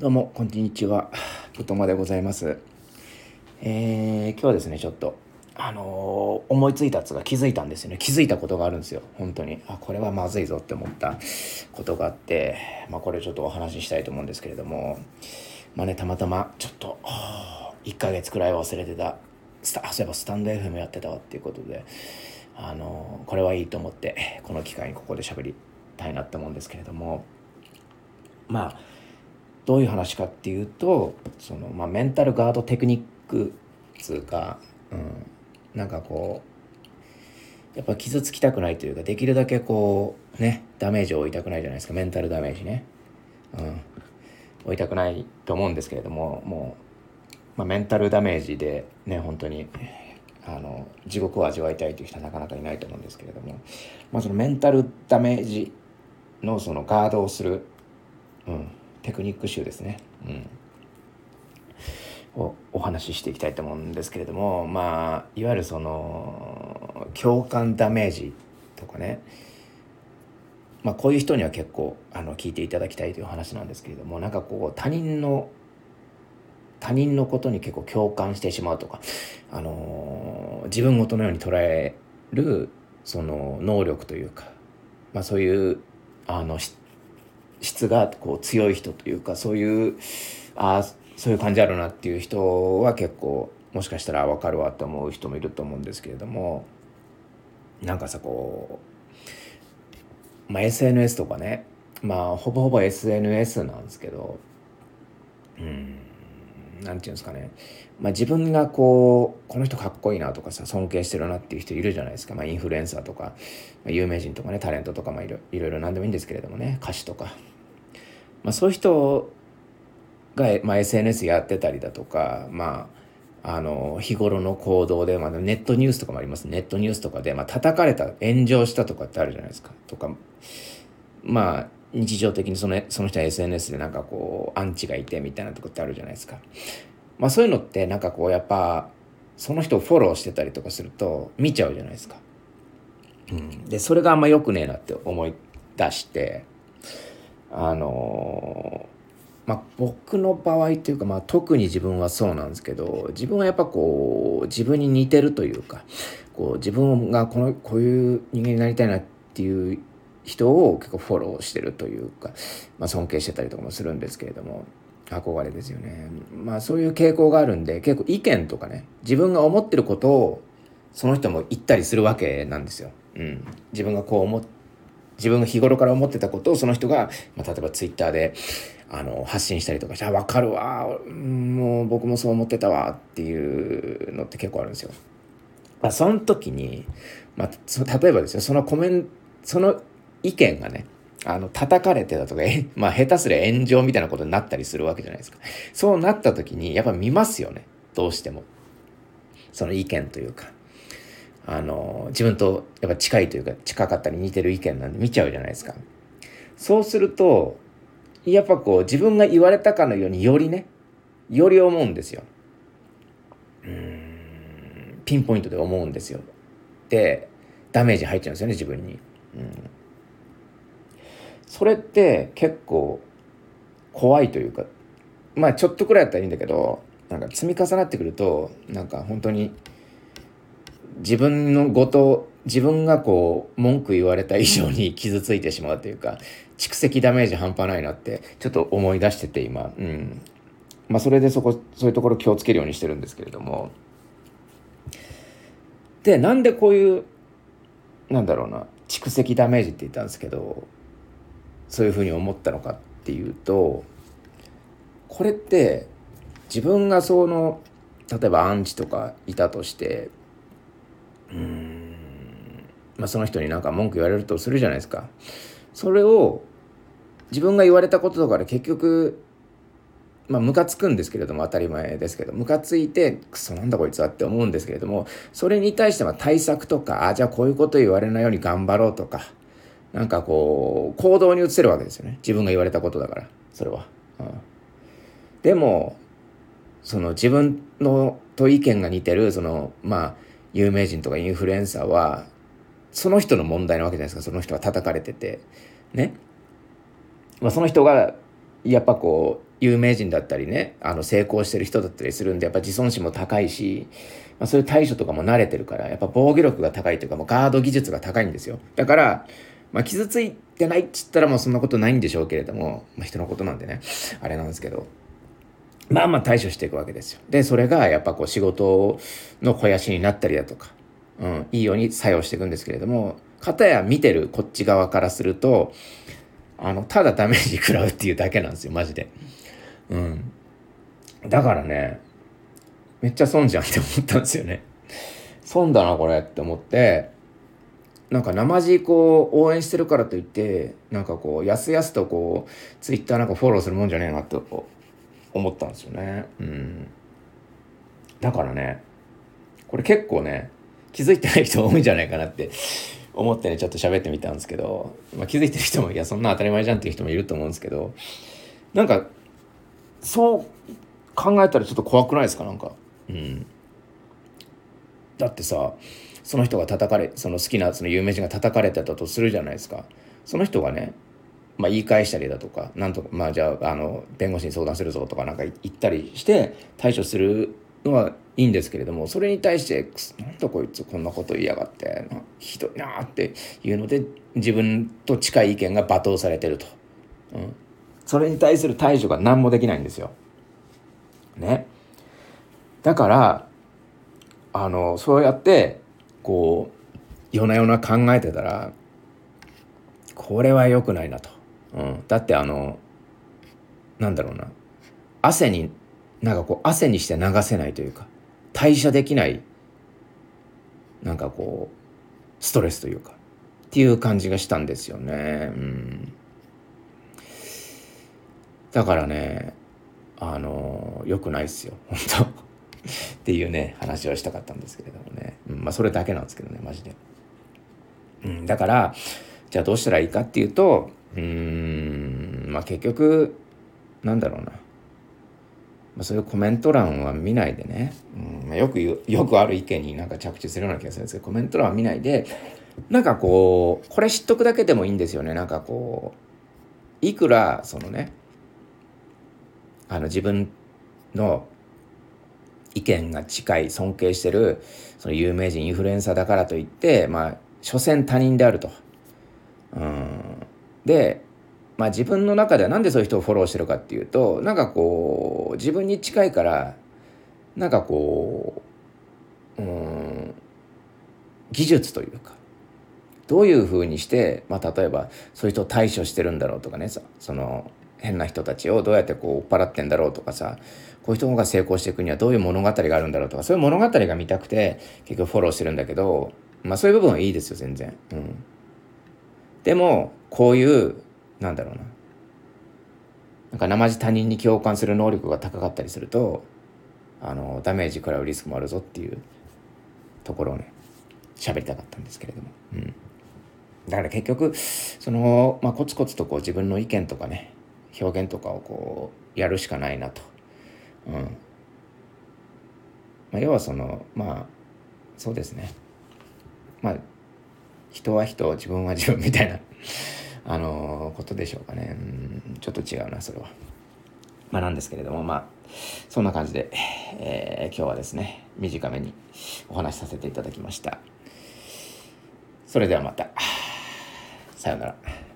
どうも、こんにちは。ぶとまでございます。えー、今日はですね、ちょっと、あのー思いついたつが気づいたんですよね。気づいたことがあるんですよ。本当に。あ、これはまずいぞって思ったことがあって、まあ、これちょっとお話ししたいと思うんですけれども、まあね、たまたま、ちょっと、1ヶ月くらい忘れてた、スタ、そういえばスタンド FM やってたわっていうことで、あのーこれはいいと思って、この機会にここで喋りたいなって思うんですけれども、まあ、どういう話かっていうとその、まあ、メンタルガードテクニックつうか、うん、なんかこうやっぱ傷つきたくないというかできるだけこうねダメージを負いたくないじゃないですかメンタルダメージね、うん、負いたくないと思うんですけれどももう、まあ、メンタルダメージでね本当にあの地獄を味わいたいという人はなかなかいないと思うんですけれども、まあ、そのメンタルダメージのそのガードをする、うん、テクニック集ですね、うん、をお話ししていきたいと思うんですけれどもまあいわゆるその共感ダメージとかね。まあこういう人には結構あの聞いていただきたいという話なんですけれどもなんかこう他人の他人のことに結構共感してしまうとか、あの自分ごとのように捉えるその能力というか、まあ、そういうあのし質がこう強い人というかそういうああそういう感じあるなっていう人は結構もしかしたら分かるわと思う人もいると思うんですけれどもなんかさこう、まあ、SNS とかねまあほぼほぼ SNS なんですけどうん。なんていうんですかね、まあ、自分がこうこの人かっこいいなとかさ尊敬してるなっていう人いるじゃないですか、まあ、インフルエンサーとか、まあ有名人とかねタレントとか、まあ、いろいろいろ何でもいいんですけれどもね。歌手とか、まあ、そういう人が、まあ、SNS やってたりだとかまああの日頃の行動で、まあ、ネットニュースとかもあります。ネットニュースとかで、まあ叩かれた炎上したとかってあるじゃないですか。とかまあ日常的にそのその人は SNS でなんかこうアンチがいてみたいなとこってあるじゃないですか。まあそういうのってなんかこうやっぱその人をフォローしてたりとかすると見ちゃうじゃないですか。うん、でそれがあんま良くねえなって思い出してあのまあ僕の場合というか、まあ、特に自分はそうなんですけど自分はやっぱこう自分に似てるというかこう自分がこのこういう人間になりたいなっていう人を結構フォローしてるというか、まあ、尊敬してたりとかもするんですけれども憧れですよねまあそういう傾向があるんで結構意見とかね自分が思ってることをその人も言ったりするわけなんですよ。うん、自分がこう思っ自分が日頃から思ってたことをその人が、まあ、例えばツイッターであの発信したりとかして「あ分かるわもう僕もそう思ってたわ」っていうのって結構あるんですよ。まあ、その時に、まあ、例えばですよそのコメンその意見がねあの叩かれてたとか、まあ、下手すりゃ炎上みたいなことになったりするわけじゃないですか。そうなった時にやっぱ見ますよねどうしても。その意見というか。あの自分とやっぱ近いというか近かったり似てる意見なんで見ちゃうじゃないですか。そうするとやっぱこう自分が言われたかのようによりねより思うんですよ。うんピンポイントで思うんですよ。でダメージ入っちゃうんですよね自分に。うん、それって結構怖いというかまあちょっとくらいだったらいいんだけどなんか積み重なってくるとなんか本当に自分のごと自分がこう文句言われた以上に 傷ついてしまうというか蓄積ダメージ半端ないなってちょっと思い出してて今。うん。まあそれでそこそういうところ気をつけるようにしてるんですけれども。でなんでこういうなんだろうな蓄積ダメージって言ったんですけどそういうふうに思ったのかっていうとこれって自分がその例えばアンチとかいたとしてうんまあその人になんか文句言われるとするじゃないですか。それを自分が言われたこととかで結局まあムカつくんですけれども当たり前ですけどムカついてクソなんだこいつはって思うんですけれどもそれに対しては対策とかあじゃあこういうこと言われないように頑張ろうとかなんかこう行動に移せるわけですよね。自分が言われたことだからそれは。うん、でもその自分のと意見が似てるそのまあ有名人とかインフルエンサーはその人の問題なわけじゃないですか。その人が叩かれてて。ね、まあ、その人がやっぱこう有名人だったりねあの成功してる人だったりするんでやっぱ自尊心も高いし、まあ、そういう対処とかも慣れてるからやっぱ防御力が高いというかもうガード技術が高いんですよ。だから、まあ、傷ついてないっつったらもうそんなことないんでしょうけれども、まあ、人のことなんでねあれなんですけどまあまあ対処していくわけですよでそれがやっぱこう仕事の肥やしになったりだとか、うん、いいように作用していくんですけれども片や見てるこっち側からするとあのただダメージ食らうっていうだけなんですよマジで。うん。だからね、めっちゃ損じゃんって思ったんですよね。損だな、これって思って、なんか生地こう応援してるからといって、なんかこう、やすやすとこう、ツイッターなんかフォローするもんじゃねえなと思ったんですよね。うん。だからね、これ結構ね、気づいてない人多いんじゃないかなって思ってね、ちょっと喋ってみたんですけど、まあ、気づいてる人も、いや、そんな当たり前じゃんっていう人もいると思うんですけど、なんかそう考えたらちょっと怖くないですか？なんかうんだってさその人が叩かれその好きなその有名人が叩かれてたとするじゃないですかその人がねまあ、言い返したりだとかなんとかまあじゃああの弁護士に相談するぞとかなんか言ったりして対処するのはいいんですけれどもそれに対して「なんだこいつこんなこと言いやがってひどいな」っていうので自分と近い意見が罵倒されてると。うんそれに対する対処が何もできないんですよ。ね。だからあのそうやってこう夜な夜な考えてたらこれは良くないなと。うん、だってあのなんだろうな。汗になんかこう汗にして流せないというか代謝できないなんかこうストレスというかっていう感じがしたんですよね。うん。だからねあのよくないっすよ。本当。っていうね話をしたかったんですけれどもね、まあそれだけなんですけどねマジで、うん、だからじゃあどうしたらいいかっていうとうんまあ結局なんだろうな、まあ、そういうコメント欄は見ないでね、うんまあ、よくよくある意見になんか着地するような気がするんですけどコメント欄は見ないでなんかこうこれ知っとくだけでもいいんですよね。なんかこういくらそのねあの自分の意見が近い尊敬してるその有名人インフルエンサーだからといってまあ所詮他人であると。うんで、まあ、自分の中では何でそういう人をフォローしてるかっていうとなんかこう自分に近いからなんかこううん技術というかどういうふうにして、まあ、例えばそういう人を対処してるんだろうとかねその変な人たちをどうやってこう追っ払ってんだろうとかさこういう人が成功していくにはどういう物語があるんだろうとかそういう物語が見たくて結局フォローしてるんだけどまあそういう部分はいいですよ全然。うん、でもこういうなんだろうななんか生地他人に共感する能力が高かったりするとあのダメージ食らうリスクもあるぞっていうところをね喋りたかったんですけれども。うんだから結局その、まあ、コツコツとこう自分の意見とかね表現とかをこうやるしかないなと。うんまあ、要はそのまあそうですねまあ人は人自分は自分みたいな あのことでしょうかねうんちょっと違うなそれは。まあなんですけれどもまあそんな感じで、えー、今日はですね短めにお話しさせていただきました。それではまた。さようなら。